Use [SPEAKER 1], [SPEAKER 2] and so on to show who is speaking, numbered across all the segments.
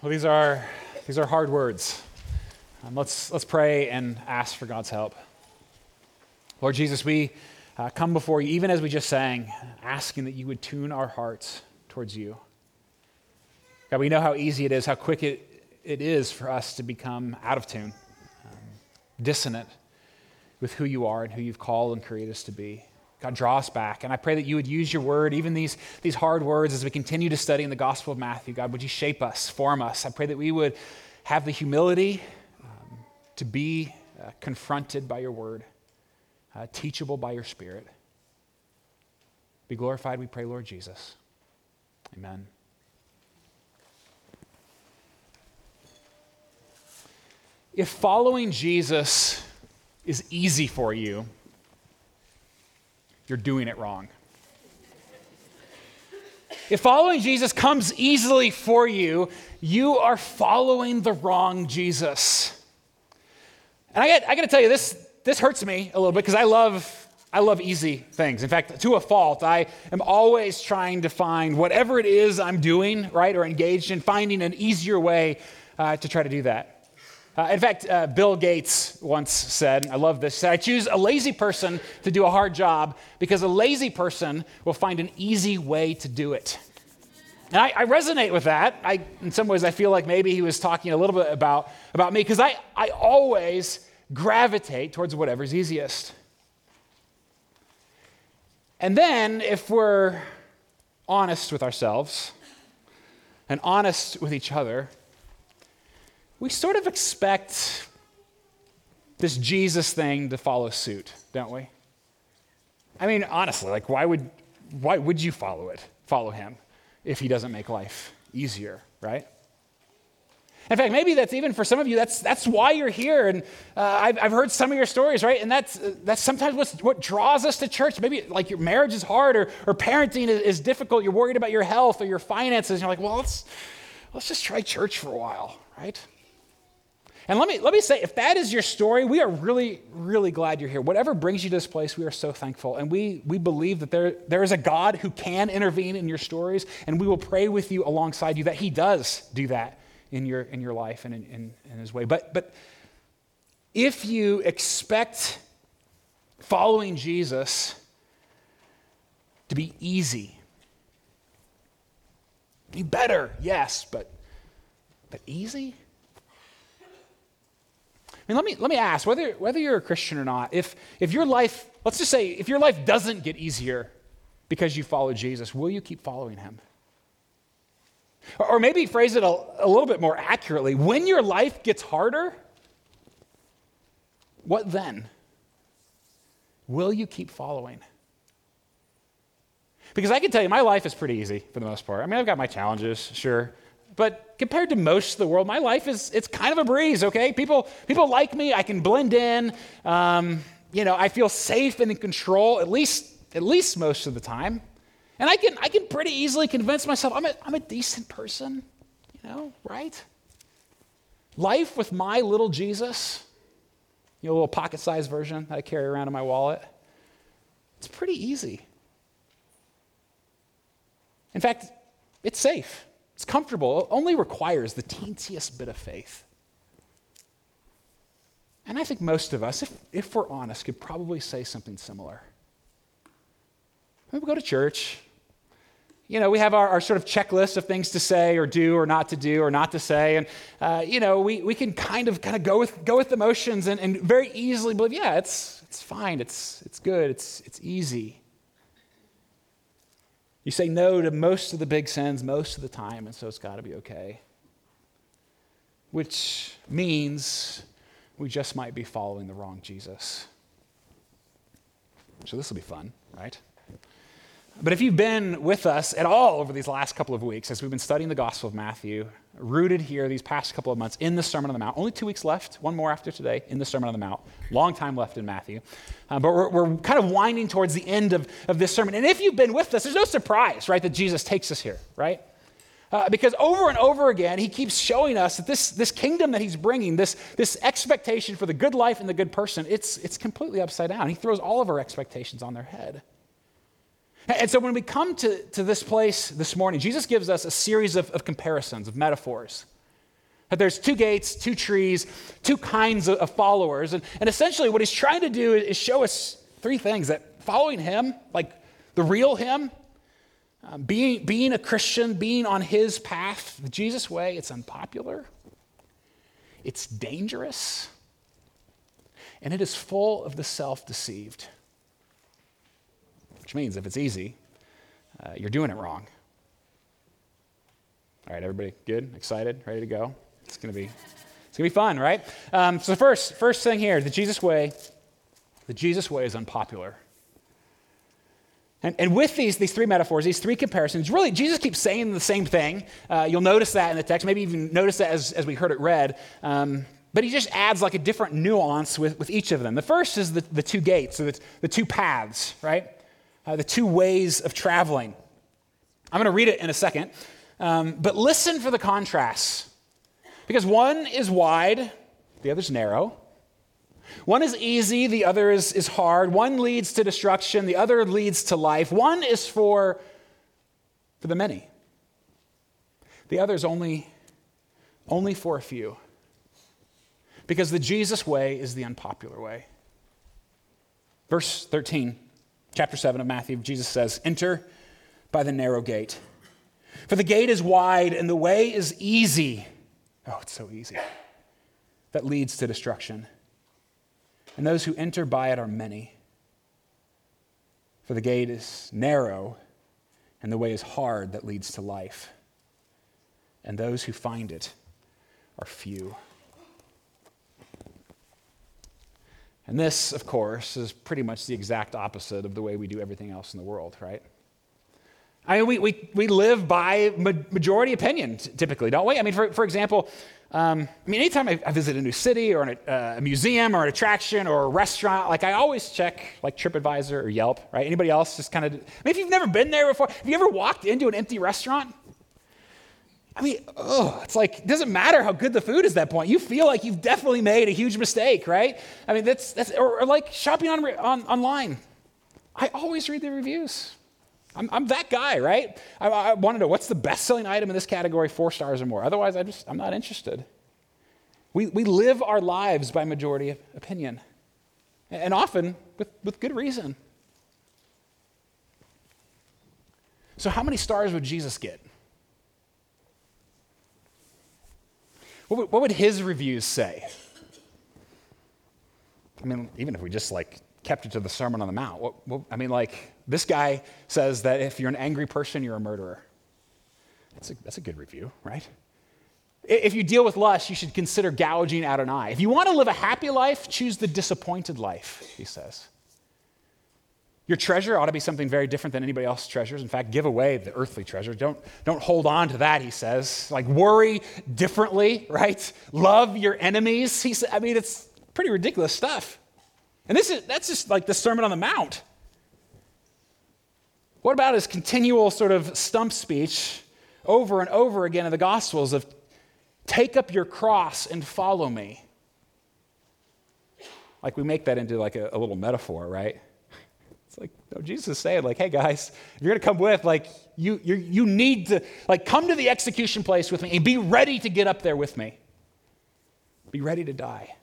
[SPEAKER 1] Well, these are, these are hard words. Um, let's, let's pray and ask for God's help. Lord Jesus, we uh, come before you, even as we just sang, asking that you would tune our hearts towards you. God, we know how easy it is, how quick it, it is for us to become out of tune, um, dissonant with who you are and who you've called and created us to be. God, draw us back. And I pray that you would use your word, even these, these hard words, as we continue to study in the Gospel of Matthew. God, would you shape us, form us? I pray that we would have the humility um, to be uh, confronted by your word, uh, teachable by your spirit. Be glorified, we pray, Lord Jesus. Amen. If following Jesus is easy for you, you're doing it wrong. If following Jesus comes easily for you, you are following the wrong Jesus. And I got, I got to tell you, this, this hurts me a little bit because I love, I love easy things. In fact, to a fault, I am always trying to find whatever it is I'm doing, right, or engaged in, finding an easier way uh, to try to do that. Uh, in fact, uh, Bill Gates once said, I love this, I choose a lazy person to do a hard job because a lazy person will find an easy way to do it. And I, I resonate with that. I, in some ways, I feel like maybe he was talking a little bit about, about me because I, I always gravitate towards whatever's easiest. And then, if we're honest with ourselves and honest with each other, we sort of expect this Jesus thing to follow suit, don't we? I mean, honestly, like why would why would you follow it, follow him, if he doesn't make life easier, right? In fact, maybe that's even for some of you, that's, that's why you're here. And uh, I've, I've heard some of your stories, right? And that's, that's sometimes what's, what draws us to church. Maybe like your marriage is hard or, or parenting is, is difficult. You're worried about your health or your finances. And you're like, well, let's, let's just try church for a while, right? And let me, let me say, if that is your story, we are really, really glad you're here. Whatever brings you to this place, we are so thankful. And we, we believe that there, there is a God who can intervene in your stories, and we will pray with you alongside you that He does do that in your, in your life and in, in, in His way. But, but if you expect following Jesus to be easy, be better, yes, but, but easy? Mean, let me, let me ask whether, whether you're a Christian or not, if, if your life, let's just say, if your life doesn't get easier because you follow Jesus, will you keep following him? Or, maybe phrase it a, a little bit more accurately when your life gets harder, what then? Will you keep following? Because I can tell you, my life is pretty easy for the most part. I mean, I've got my challenges, sure. But compared to most of the world, my life is it's kind of a breeze, okay? People, people like me. I can blend in. Um, you know, I feel safe and in control, at least, at least most of the time. And I can, I can pretty easily convince myself I'm a, I'm a decent person, you know, right? Life with my little Jesus, you know, a little pocket sized version that I carry around in my wallet, it's pretty easy. In fact, it's safe. It's comfortable, it only requires the teensiest bit of faith. And I think most of us, if, if we're honest, could probably say something similar. We go to church. You know, we have our, our, sort of checklist of things to say or do or not to do or not to say. And, uh, you know, we, we can kind of kind of go with, go with emotions and, and very easily believe, yeah, it's, it's fine, it's, it's good, it's, it's easy. You say no to most of the big sins most of the time, and so it's got to be okay. Which means we just might be following the wrong Jesus. So this will be fun, right? But if you've been with us at all over these last couple of weeks, as we've been studying the Gospel of Matthew, rooted here these past couple of months in the Sermon on the Mount, only two weeks left, one more after today in the Sermon on the Mount, long time left in Matthew. Uh, but we're, we're, kind of winding towards the end of, of this sermon. And if you've been with us, there's no surprise, right, that Jesus takes us here, right? Uh, because over and over again, he keeps showing us that this, this kingdom that he's bringing, this, this expectation for the good life and the good person, it's, it's completely upside down. He throws all of our expectations on their head. And so when we come to, to this place this morning, Jesus gives us a series of, of comparisons, of metaphors. That there's two gates, two trees, two kinds of followers. And, and essentially, what he's trying to do is show us three things that following him, like the real him, um, being, being a Christian, being on his path, the Jesus way, it's unpopular, it's dangerous, and it is full of the self deceived. Which means if it's easy, uh, you're doing it wrong. All right, everybody good? Excited? Ready to go? It's going to be it's to be fun, right? Um, so first first thing here, the Jesus way, the Jesus way is unpopular. And, and with these, these three metaphors, these three comparisons, really, Jesus keeps saying the same thing. Uh, you'll notice that in the text, maybe even notice that as, as we heard it read. Um, but he just adds like a different nuance with, with each of them. The first is the, the two gates, so the, the two paths, right? Uh, the two ways of traveling. I'm going to read it in a second. Um, but listen for the contrasts. Because one is wide, the other's narrow. One is easy, the other is, is hard. One leads to destruction, the other leads to life. One is for, for the many, the other is only, only for a few. Because the Jesus way is the unpopular way. Verse 13, chapter 7 of Matthew, Jesus says, Enter by the narrow gate. For the gate is wide and the way is easy. Oh, it's so easy. That leads to destruction and those who enter by it are many. For the gate is narrow, and the way is hard that leads to life, and those who find it are few. And this, of course, is pretty much the exact opposite of the way we do everything else in the world, right? I mean, we, we, we live by majority opinion typically, don't we? I mean, for, for example, um, I mean, anytime I, I, visit a new city or an, uh, a museum or an attraction or a restaurant, like I always check like TripAdvisor or Yelp, right? Anybody else just kind of, I mean, if you've never been there before, have you ever walked into an empty restaurant? I mean, oh, it's like, it doesn't matter how good the food is at that point. You feel like you've definitely made a huge mistake, right? I mean, that's, that's or, or like shopping on, on, online. I always read the reviews. I'm, I'm that guy, right? I, I want to know what's the best selling item in this category, four stars or more. Otherwise, I just, I'm not interested. We, we live our lives by majority opinion, and often with, with good reason. So, how many stars would Jesus get? What would, what would his reviews say? I mean, even if we just like kept it to the Sermon on the Mount, what, what, I mean, like, this guy says that if you're an angry person, you're a murderer. That's a, that's a good review, right? If you deal with lust, you should consider gouging out an eye. If you want to live a happy life, choose the disappointed life, he says. Your treasure ought to be something very different than anybody else's treasures. In fact, give away the earthly treasure. Don't, don't hold on to that, he says. Like, worry differently, right? Love your enemies. He said, I mean, it's pretty ridiculous stuff. And this is, that's just like the Sermon on the Mount. What about his continual sort of stump speech over and over again in the Gospels of take up your cross and follow me? Like we make that into like a, a little metaphor, right? Like no, Jesus is saying, like, hey guys, if you're gonna come with, like, you you you need to like come to the execution place with me and be ready to get up there with me. Be ready to die.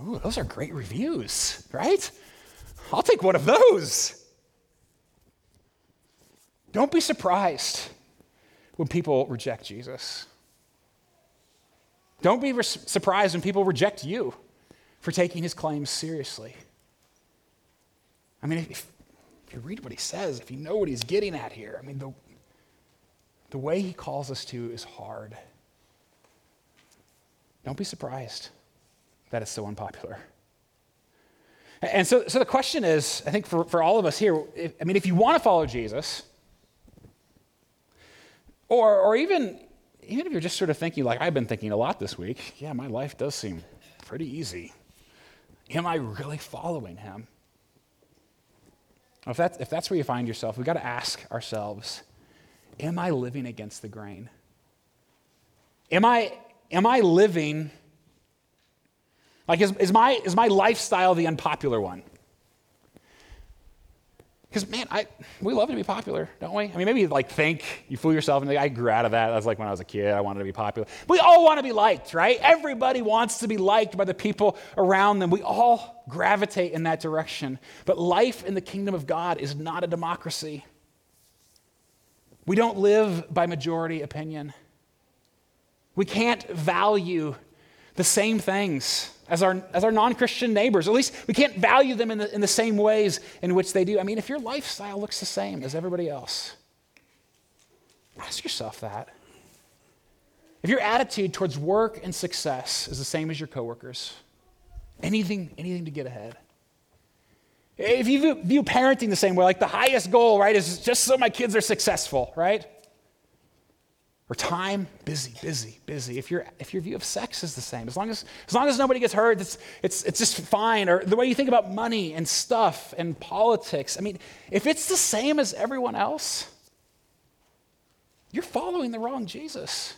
[SPEAKER 1] Ooh, those are great reviews, right? I'll take one of those. Don't be surprised when people reject Jesus. Don't be re- surprised when people reject you for taking his claims seriously. I mean, if, if, you read what he says, if you know what he's getting at here, I mean, the, the way he calls us to is hard. Don't be surprised that it's so unpopular. And so, so the question is I think for, for all of us here, if, I mean, if you want to follow Jesus, or, or even, even if you're just sort of thinking, like I've been thinking a lot this week, yeah, my life does seem pretty easy. Am I really following him? If that's, if that's where you find yourself, we've got to ask ourselves Am I living against the grain? Am I, am I living like, is, is, my, is my lifestyle the unpopular one? Because, man, I, we love to be popular, don't we? I mean, maybe you like think, you fool yourself, and think, I grew out of that. That's like when I was a kid, I wanted to be popular. We all want to be liked, right? Everybody wants to be liked by the people around them. We all gravitate in that direction. But life in the kingdom of God is not a democracy. We don't live by majority opinion. We can't value the same things as our, as our non Christian neighbors. At least we can't value them in the, in the same ways in which they do. I mean, if your lifestyle looks the same as everybody else, ask yourself that. If your attitude towards work and success is the same as your coworkers, anything, anything to get ahead. If you view, view parenting the same way, like the highest goal, right, is just so my kids are successful, right? Or time, busy, busy, busy. If, your if your view of sex is the same, as long as, as long as nobody gets hurt, it's, it's, it's just fine. Or the way you think about money and stuff and politics. I mean, if it's the same as everyone else, you're following the wrong Jesus.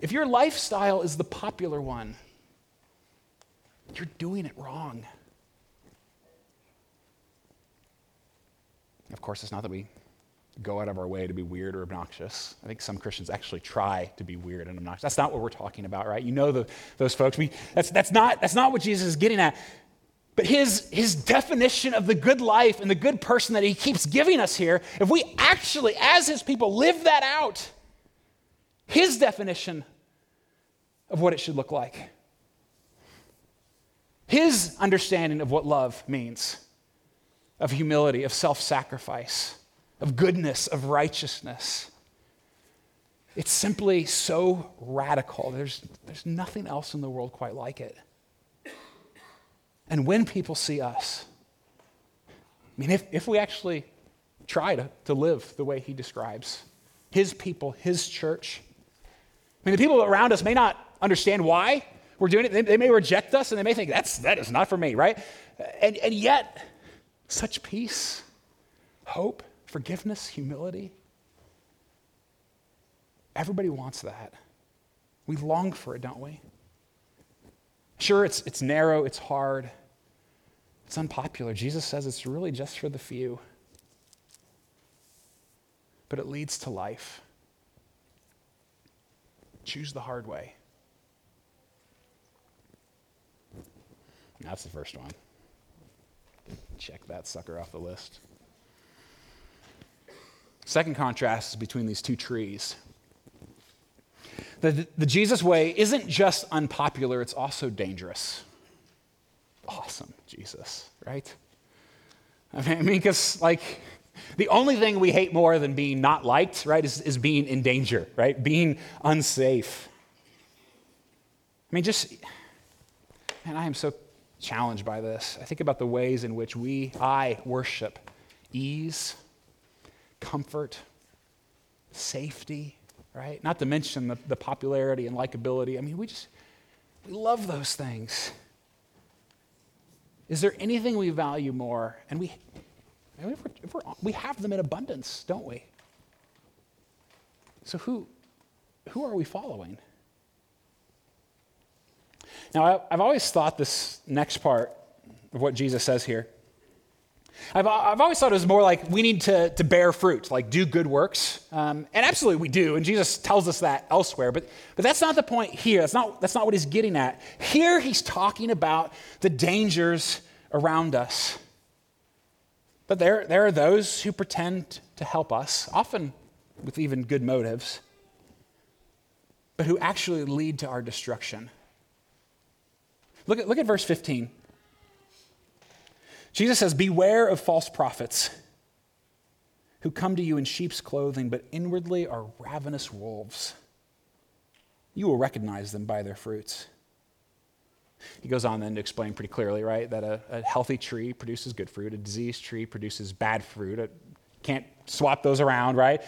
[SPEAKER 1] If your lifestyle is the popular one, you're doing it wrong. Of course, it's not that we go out of our way to be weird or obnoxious. I think some Christians actually try to be weird and obnoxious. That's not what we're talking about, right? You know the, those folks. We, that's, that's, not, that's not what Jesus is getting at. But his, his definition of the good life and the good person that he keeps giving us here, if we actually, as his people, live that out, his definition of what it should look like, his understanding of what love means, of humility, of self sacrifice of goodness, of righteousness. It's simply so radical. There's, there's nothing else in the world quite like it. And when people see us, I mean, if, if we actually try to, to live the way he describes, his people, his church, I mean, the people around us may not understand why we're doing it. They, they may reject us and they may think, that's, that is not for me, right? And, and yet, such peace, hope, forgiveness, humility. Everybody wants that. We long for it, don't we? Sure, it's, it's narrow, it's hard, it's unpopular. Jesus says it's really just for the few, but it leads to life. Choose the hard way. That's the first one. Check that sucker off the list. Second contrast is between these two trees. The, the Jesus way isn't just unpopular, it's also dangerous. Awesome, Jesus, right? I mean, because, like, the only thing we hate more than being not liked, right, is, is being in danger, right? Being unsafe. I mean, just, man, I am so challenged by this. I think about the ways in which we, I, worship ease comfort, safety, right? Not to mention the, the popularity and likability. I mean, we just, we love those things. Is there anything we value more? And we, if we're, if we're, we have them in abundance, don't we? So who, who are we following? Now, I've always thought this next part of what Jesus says here I've, I've always thought it was more like we need to, to bear fruit, like do good works. Um, and absolutely we do, and Jesus tells us that elsewhere. But, but that's not the point here. That's not, that's not what he's getting at. Here he's talking about the dangers around us. But there, there are those who pretend to help us, often with even good motives, but who actually lead to our destruction. Look at, look at verse 15. Jesus says, Beware of false prophets who come to you in sheep's clothing, but inwardly are ravenous wolves. You will recognize them by their fruits. He goes on then to explain pretty clearly, right, that a, a healthy tree produces good fruit, a diseased tree produces bad fruit. It can't swap those around, right?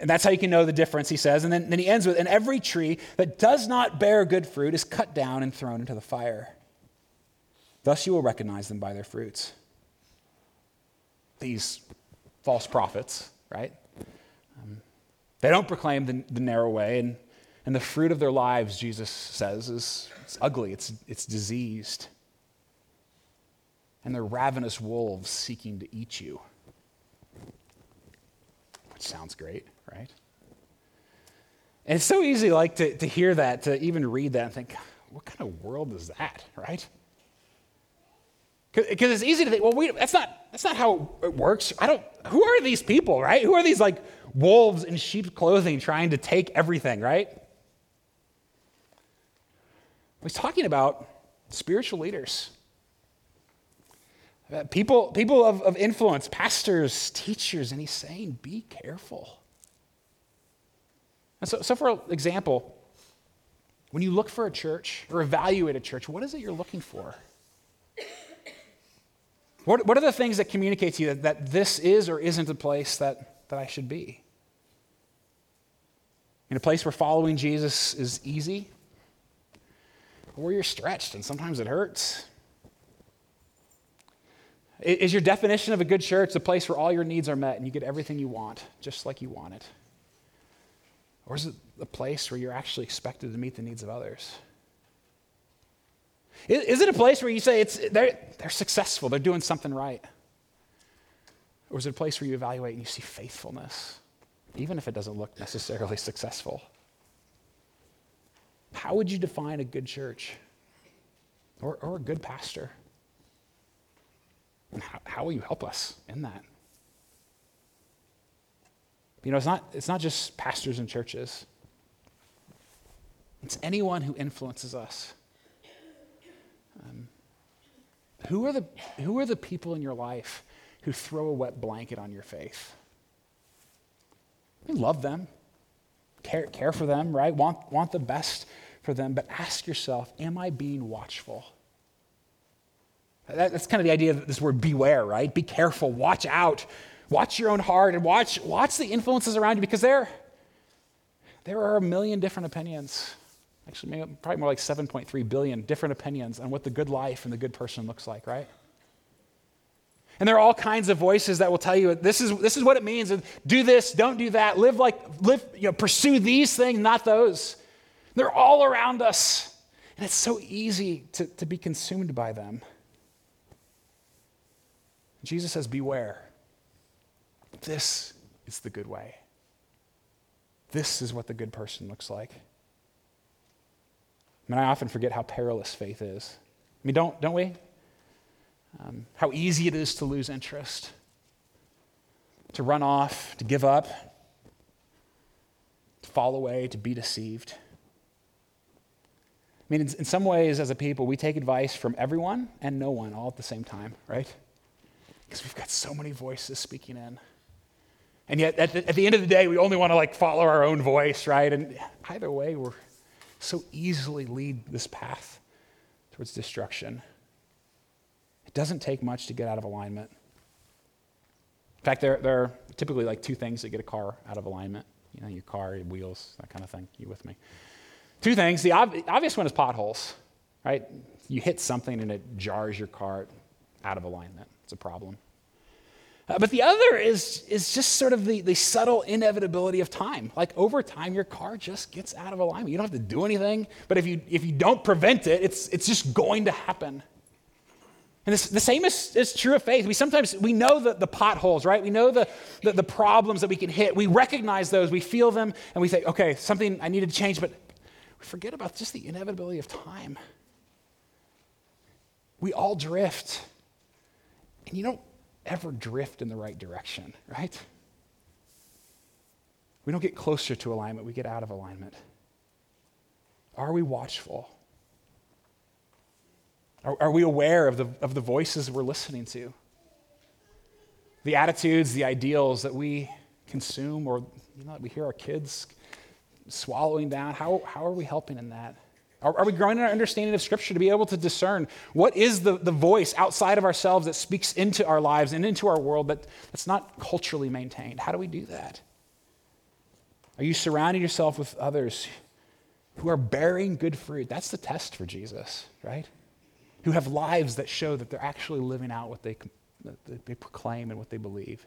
[SPEAKER 1] And that's how you can know the difference, he says. And then, then he ends with, and every tree that does not bear good fruit is cut down and thrown into the fire. Thus you will recognize them by their fruits these false prophets, right? Um, they don't proclaim the, the, narrow way, and, and the fruit of their lives, Jesus says, is it's ugly, it's, it's diseased. and they're ravenous wolves seeking to eat you. Which sounds great, right? And it's so easy like to, to hear that, to even read that and think, what kind of world is that, right? Because it's easy to think, well, wait, that's not, that's not how it works. I don't, who are these people, right? Who are these like wolves in sheep's clothing trying to take everything, right? He's talking about spiritual leaders. Uh, people, people of, of influence, pastors, teachers, and he's saying, be careful. And so, so, for example, when you look for a church or evaluate a church, what is it you're looking for? What, what are the things that communicate to you that, that this is or isn't a place that, that I should be? In a place where following Jesus is easy, or where you're stretched and sometimes it hurts? Is your definition of a good church a place where all your needs are met and you get everything you want, just like you want it? Or is it a place where you're actually expected to meet the needs of others? Is it a place where you say it's, they're, they're successful, they're doing something right? Or is it a place where you evaluate and you see faithfulness, even if it doesn't look necessarily successful? How would you define a good church or, or a good pastor? And how, how will you help us in that? You know, it's not, it's not just pastors and churches, it's anyone who influences us. Um, who, are the, who are the people in your life who throw a wet blanket on your faith? You love them, care, care for them, right? Want, want the best for them, but ask yourself, am I being watchful? That, that's kind of the idea of this word beware, right? Be careful, watch out, watch your own heart, and watch, watch the influences around you because there, there are a million different opinions actually maybe, probably more like 7.3 billion different opinions on what the good life and the good person looks like, right? And there are all kinds of voices that will tell you this is, this is what it means. Do this, don't do that. Live like, live, you know, pursue these things, not those. They're all around us. And it's so easy to, to be consumed by them. Jesus says, Beware. This is the good way. This is what the good person looks like. I mean, I often forget how perilous faith is. I mean, don't, don't we? Um, how easy it is to lose interest, to run off, to give up, to fall away, to be deceived. I mean, in, in some ways, as a people, we take advice from everyone and no one all at the same time, right? Because we've got so many voices speaking in. And yet, at the, at the end of the day, we only want to like follow our own voice, right? And either way, we're so easily lead this path towards destruction. It doesn't take much to get out of alignment. In fact, there, there are typically like two things that get a car out of alignment. You know, your car, your wheels, that kind of thing. You with me? Two things. The ob- obvious one is potholes, right? You hit something and it jars your car out of alignment. It's a problem. Uh, but the other is, is just sort of the, the subtle inevitability of time. Like over time, your car just gets out of alignment. You don't have to do anything, but if you, if you don't prevent it, it's, it's just going to happen. And this, the same is, is true of faith. We sometimes, we know the, the potholes, right? We know the, the, the problems that we can hit. We recognize those, we feel them, and we say, okay, something I needed to change, but we forget about just the inevitability of time. We all drift. And you don't ever drift in the right direction, right? We don't get closer to alignment, we get out of alignment. Are we watchful? Are, are we aware of the, of the voices we're listening to? The attitudes, the ideals that we consume or you know, we hear our kids swallowing down. How, how are we helping in that? Are, are we growing in our understanding of Scripture to be able to discern what is the, the voice outside of ourselves that speaks into our lives and into our world but that's not culturally maintained? How do we do that? Are you surrounding yourself with others who are bearing good fruit? That's the test for Jesus, right? Who have lives that show that they're actually living out what they, that they proclaim and what they believe.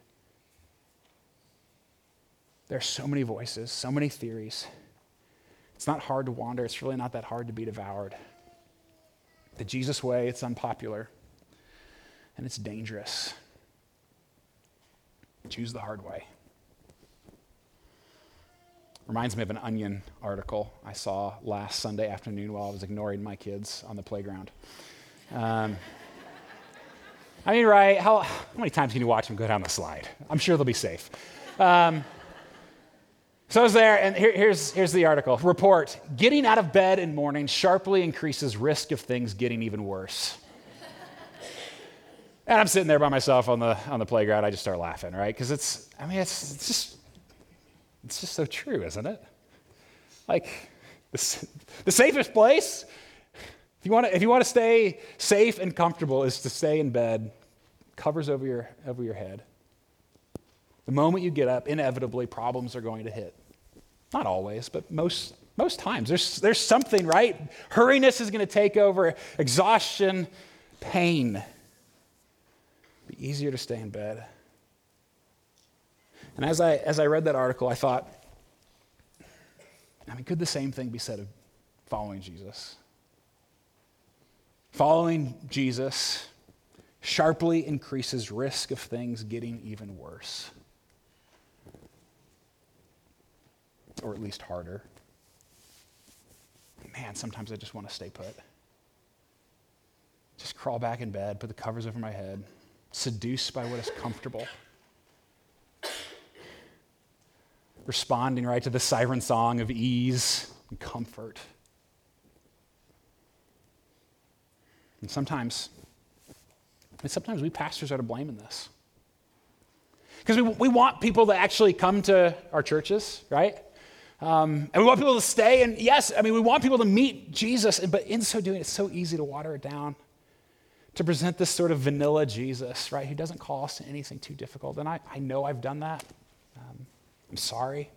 [SPEAKER 1] There are so many voices, so many theories. It's not hard to wander, it's really not that hard to be devoured. The Jesus way, it's unpopular. and it's dangerous. Choose the hard way. Reminds me of an Onion article I saw last Sunday afternoon while I was ignoring my kids on the playground. Um, I mean, right? How, how, many times can you watch them go down the slide? I'm sure they'll be safe. Um, so I was there, and here, here's, here's the article. Report Getting out of bed in morning sharply increases risk of things getting even worse. and I'm sitting there by myself on the, on the playground. I just start laughing, right? Because it's, I mean, it's, it's, just, it's just so true, isn't it? Like, the, the safest place, if you, want to, if you want to stay safe and comfortable, is to stay in bed, covers over your, over your head. The moment you get up, inevitably problems are going to hit. Not always, but most, most times. There's, there's something, right? Hurriness is going to take over, exhaustion, pain. Be easier to stay in bed. And as I, as I read that article, I thought, I mean, could the same thing be said of following Jesus? Following Jesus sharply increases risk of things getting even worse. Or at least harder. Man, sometimes I just want to stay put. Just crawl back in bed, put the covers over my head, seduced by what is comfortable. Responding right to the siren song of ease and comfort. And sometimes, and sometimes we pastors are to blame in this. Because we, we want people to actually come to our churches, right? Um, and we want people to stay. And yes, I mean, we want people to meet Jesus, but in so doing, it's so easy to water it down, to present this sort of vanilla Jesus, right? Who doesn't call us to anything too difficult. And I, I know I've done that. Um, I'm sorry.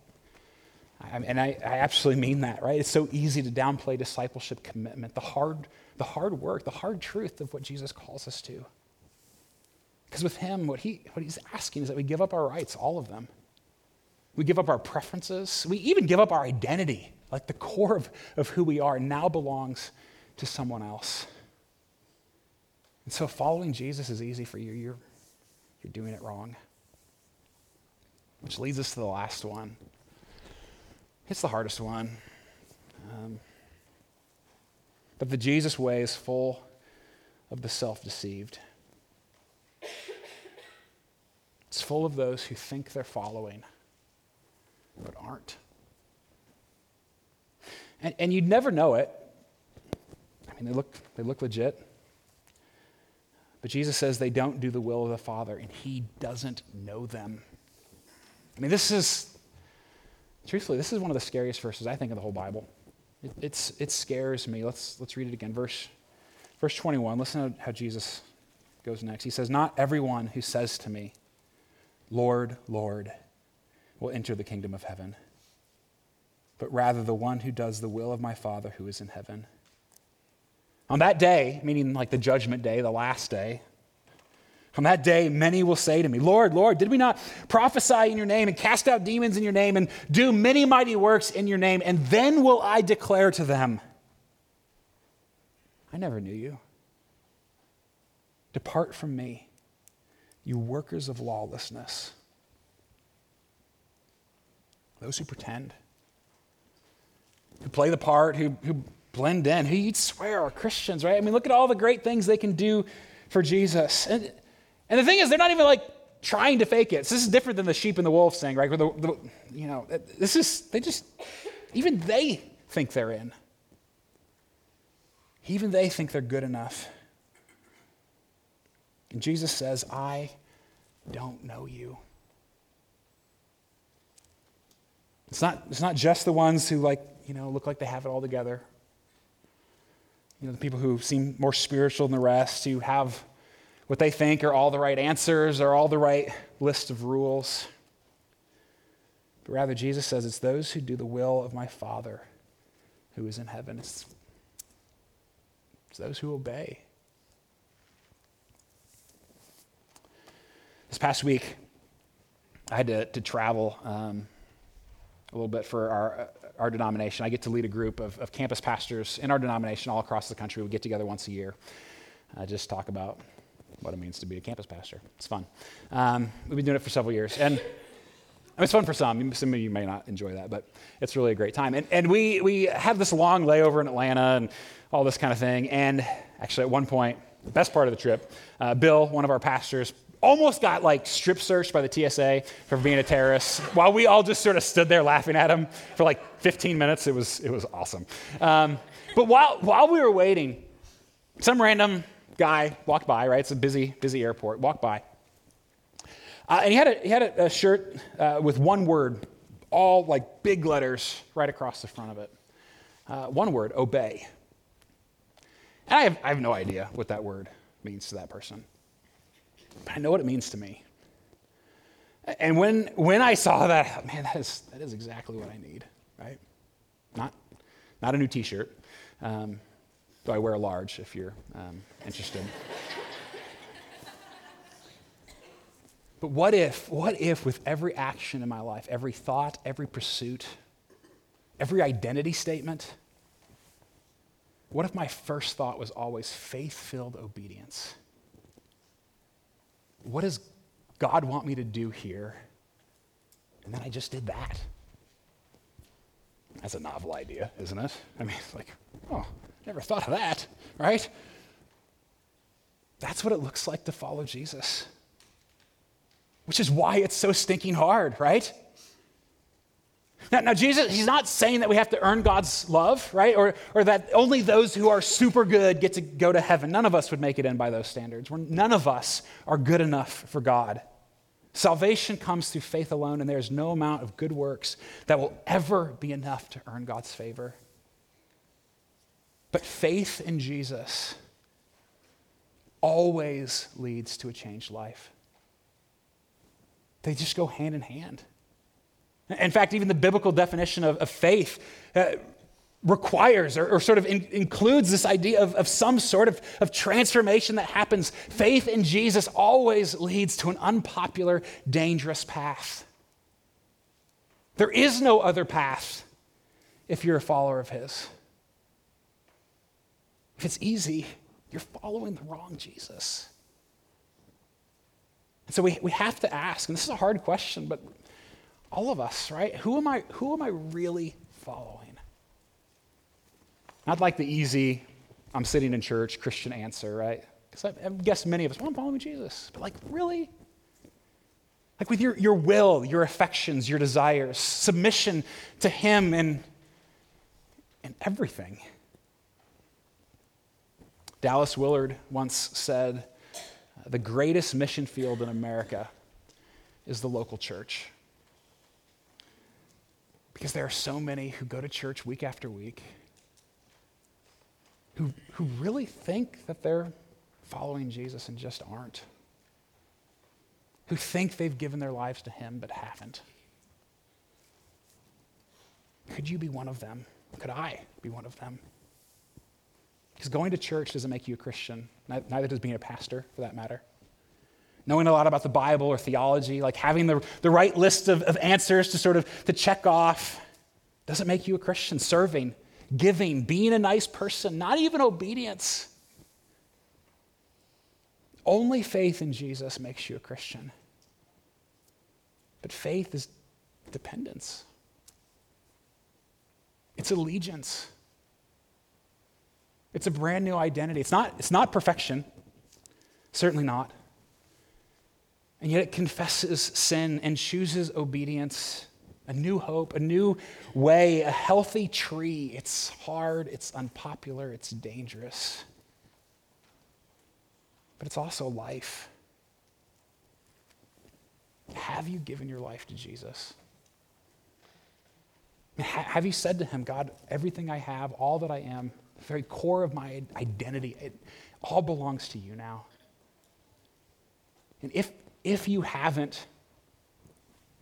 [SPEAKER 1] I, and I, I absolutely mean that, right? It's so easy to downplay discipleship commitment, the hard, the hard work, the hard truth of what Jesus calls us to. Because with him, what, he, what he's asking is that we give up our rights, all of them. We give up our preferences. We even give up our identity. Like the core of, of who we are now belongs to someone else. And so following Jesus is easy for you. You're, you're doing it wrong. Which leads us to the last one. It's the hardest one. Um, but the Jesus way is full of the self deceived. It's full of those who think they're following but aren't. And, and you'd never know it. I mean, they look, they look legit. But Jesus says they don't do the will of the Father, and He doesn't know them. I mean, this is, truthfully, this is one of the scariest verses, I think, of the whole Bible. It, it's, it scares me. Let's, let's read it again. Verse, verse 21, listen to how Jesus goes next. He says, Not everyone who says to me, Lord, Lord, will enter the kingdom of heaven, but rather the one who does the will of my Father who is in heaven. On that day, meaning like the judgment day, the last day, on that day, many will say to me, Lord, Lord, did we not prophesy in your name and cast out demons in your name and do many mighty works in your name? And then will I declare to them, I never knew you. Depart from me, you workers of lawlessness those who pretend, who play the part, who, who blend in, who you'd swear are Christians, right? I mean, look at all the great things they can do for Jesus. And, and the thing is, they're not even like trying to fake it. So this is different than the sheep and the wolves thing, right? Where the, the, you know, this is, they just, even they think they're in. Even they think they're good enough. And Jesus says, I don't know you. It's not, it's not just the ones who like, you know, look like they have it all together. You know, the people who seem more spiritual than the rest, who have what they think are all the right answers or all the right list of rules. But rather, Jesus says it's those who do the will of my Father who is in heaven. It's, it's those who obey. This past week, I had to, to travel um, a little bit for our, our denomination. I get to lead a group of, of campus pastors in our denomination all across the country. We get together once a year, uh, just talk about what it means to be a campus pastor. It's fun. Um, we've been doing it for several years. And it's fun for some. Some of you may not enjoy that, but it's really a great time. And, and we, we have this long layover in Atlanta and all this kind of thing. And actually, at one point, the best part of the trip, uh, Bill, one of our pastors, almost got like strip searched by the TSA for being a terrorist. While we all just sort of stood there laughing at him for like 15 minutes, it was, it was awesome. Um, but while, while we were waiting, some random guy walked by, right? It's a busy, busy airport, walked by. Uh, and he had a, he had a, a shirt uh, with one word, all like big letters right across the front of it. Uh, one word, obey. And I have, I have no idea what that word means to that person. But I know what it means to me. And when, when I saw that, man, that is, that is exactly what I need, right? Not, not a new t shirt. Um, though I wear a large if you're um, interested. but what if, what if with every action in my life, every thought, every pursuit, every identity statement, what if my first thought was always faith filled obedience? What does God want me to do here? And then I just did that. That's a novel idea, isn't it? I mean, like, oh, never thought of that, right? That's what it looks like to follow Jesus. Which is why it's so stinking hard, right? Now, now, Jesus, he's not saying that we have to earn God's love, right? Or, or that only those who are super good get to go to heaven. None of us would make it in by those standards. We're, none of us are good enough for God. Salvation comes through faith alone, and there's no amount of good works that will ever be enough to earn God's favor. But faith in Jesus always leads to a changed life. They just go hand in hand. In fact, even the biblical definition of, of faith uh, requires or, or, sort of in, includes this idea of, of some sort of, of transformation that happens. Faith in Jesus always leads to an unpopular, dangerous path. There is no other path if you're a follower of His. If it's easy, you're following the wrong Jesus. And so we, we have to ask, and this is a hard question, but all of us, right? Who am I, who am I really following? Not like the easy, I'm sitting in church, Christian answer, right? Because I, guess many of us, well, I'm following Jesus. But like, really? Like with your, your will, your affections, your desires, submission to Him and, and everything. Dallas Willard once said, The greatest mission field in America is the local church. Because there are so many who go to church week after week who, who really think that they're following Jesus and just aren't. Who think they've given their lives to Him but haven't. Could you be one of them? Could I be one of them? Because going to church doesn't make you a Christian, neither does being a pastor, for that matter knowing a lot about the Bible or theology, like having the, the right list of, of answers to sort of to check off, doesn't make you a Christian. Serving, giving, being a nice person, not even obedience. Only faith in Jesus makes you a Christian. But faith is dependence. It's allegiance. It's a brand new identity. It's not, it's not perfection, certainly not. And yet it confesses sin and chooses obedience, a new hope, a new way, a healthy tree. It's hard, it's unpopular, it's dangerous. But it's also life. Have you given your life to Jesus? Have you said to him, God, everything I have, all that I am, the very core of my identity, it all belongs to you now? And if if you haven't,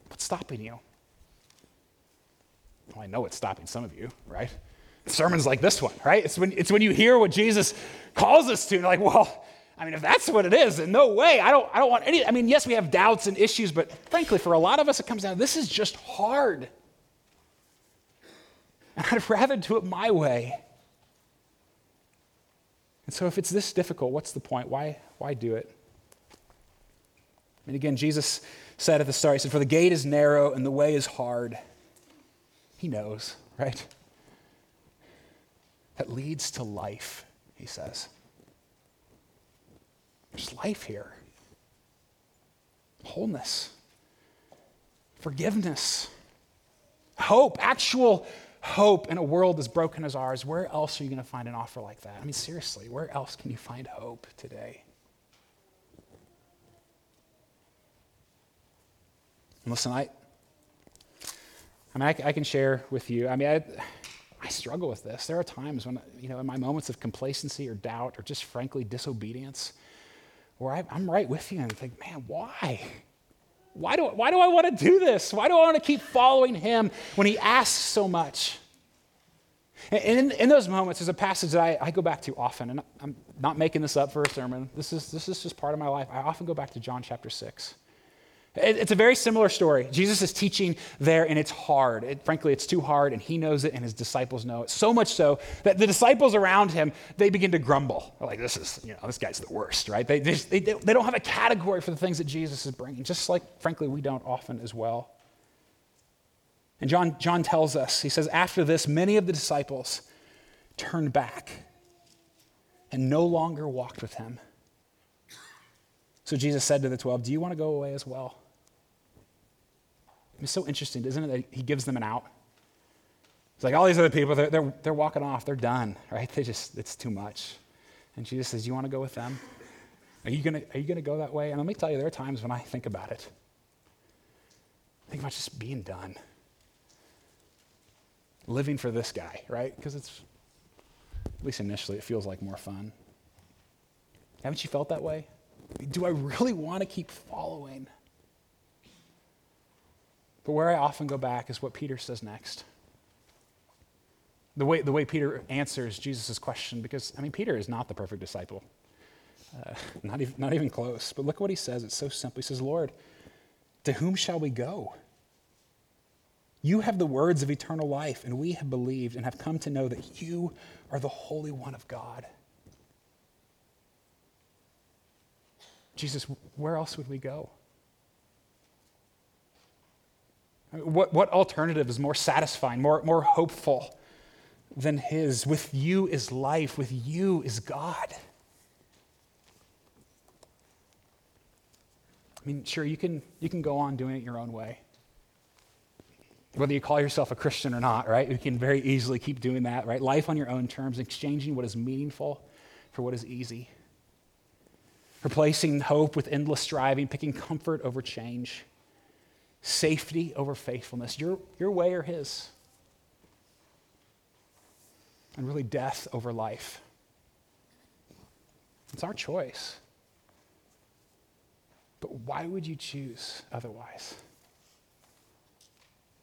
[SPEAKER 1] what's stopping you? Well, I know it's stopping some of you, right? Sermons like this one, right? It's when, it's when you hear what Jesus calls us to, and you're like, well, I mean, if that's what it is, then no way. I don't, I don't want any. I mean, yes, we have doubts and issues, but frankly, for a lot of us, it comes down this is just hard. And I'd rather do it my way. And so, if it's this difficult, what's the point? Why, why do it? And again, Jesus said at the start, He said, For the gate is narrow and the way is hard. He knows, right? That leads to life, he says. There's life here wholeness, forgiveness, hope, actual hope in a world as broken as ours. Where else are you going to find an offer like that? I mean, seriously, where else can you find hope today? And listen, I, I mean, I, I, can share with you. I mean, I, I struggle with this. There are times when, you know, in my moments of complacency or doubt or just frankly disobedience, where I, am right with you and think, man, why? Why do, why do I want to do this? Why do I want to keep following him when he asks so much? And in, in those moments, there's a passage that I, I, go back to often, and I'm not making this up for a sermon. This is, this is just part of my life. I often go back to John chapter 6. It's a very similar story. Jesus is teaching there, and it's hard. It, frankly, it's too hard, and he knows it, and his disciples know it. So much so that the disciples around him, they begin to grumble. They're like, this is, you know, this guy's the worst, right? They, they, they, they don't have a category for the things that Jesus is bringing, just like, frankly, we don't often as well. And John, John tells us, he says, after this, many of the disciples turned back and no longer walked with him. So Jesus said to the 12, Do you want to go away as well? It's so interesting, isn't it, that he gives them an out? It's like all these other people, they're, they're, they're walking off, they're done, right? They just, it's too much. And Jesus says, You want to go with them? Are you going to are you gonna go that way? And let me tell you, there are times when I think about it. I think about just being done. Living for this guy, right? Because it's, at least initially, it feels like more fun. Haven't you felt that way? Do I really want to keep following? But where I often go back is what Peter says next. The way, the way Peter answers Jesus' question, because, I mean, Peter is not the perfect disciple. Uh, not, even, not even close. But look what he says. It's so simple. He says, Lord, to whom shall we go? You have the words of eternal life, and we have believed and have come to know that you are the Holy One of God. Jesus, where else would we go? What, what alternative is more satisfying, more, more hopeful than His? With you is life, with you is God. I mean, sure, you can, you can go on doing it your own way. Whether you call yourself a Christian or not, right? You can very easily keep doing that, right? Life on your own terms, exchanging what is meaningful for what is easy replacing hope with endless striving, picking comfort over change, safety over faithfulness, your, your way or his, and really death over life. It's our choice. But why would you choose otherwise?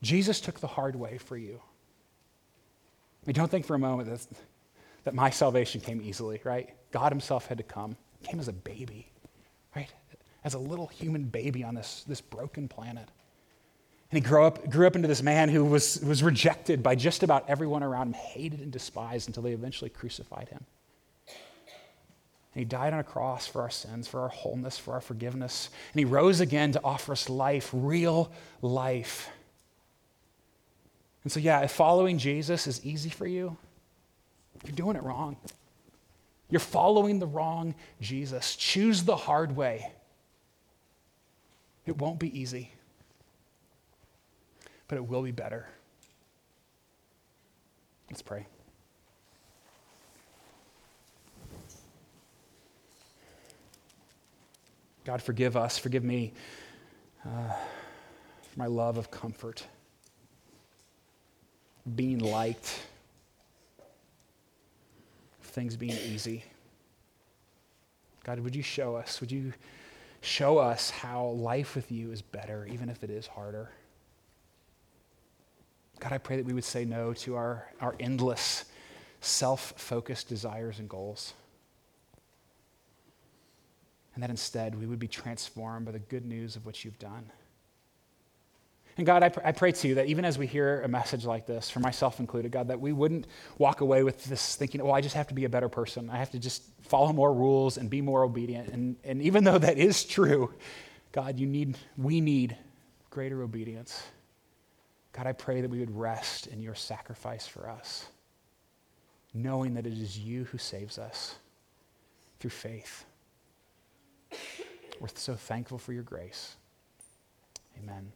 [SPEAKER 1] Jesus took the hard way for you. I don't think for a moment that, that my salvation came easily, right? God Himself had to come came as a baby, right? As a little human baby on this, this broken planet. And he grew up, grew up into this man who was, was rejected by just about everyone around him, hated and despised until they eventually crucified him. And he died on a cross for our sins, for our wholeness, for our forgiveness. And he rose again to offer us life, real life. And so, yeah, if following Jesus is easy for you, you're doing it wrong. You're following the wrong Jesus. Choose the hard way. It won't be easy, but it will be better. Let's pray. God, forgive us, forgive me uh, for my love of comfort, being liked things being easy. God, would you show us? Would you show us how life with you is better, even if it is harder? God, I pray that we would say no to our, our endless, self focused desires and goals. And that instead we would be transformed by the good news of what you've done. And God, I, pr- I pray too that even as we hear a message like this, for myself included, God, that we wouldn't walk away with this thinking, well, I just have to be a better person. I have to just follow more rules and be more obedient. And, and even though that is true, God, you need, we need greater obedience. God, I pray that we would rest in your sacrifice for us, knowing that it is you who saves us through faith. We're so thankful for your grace. Amen.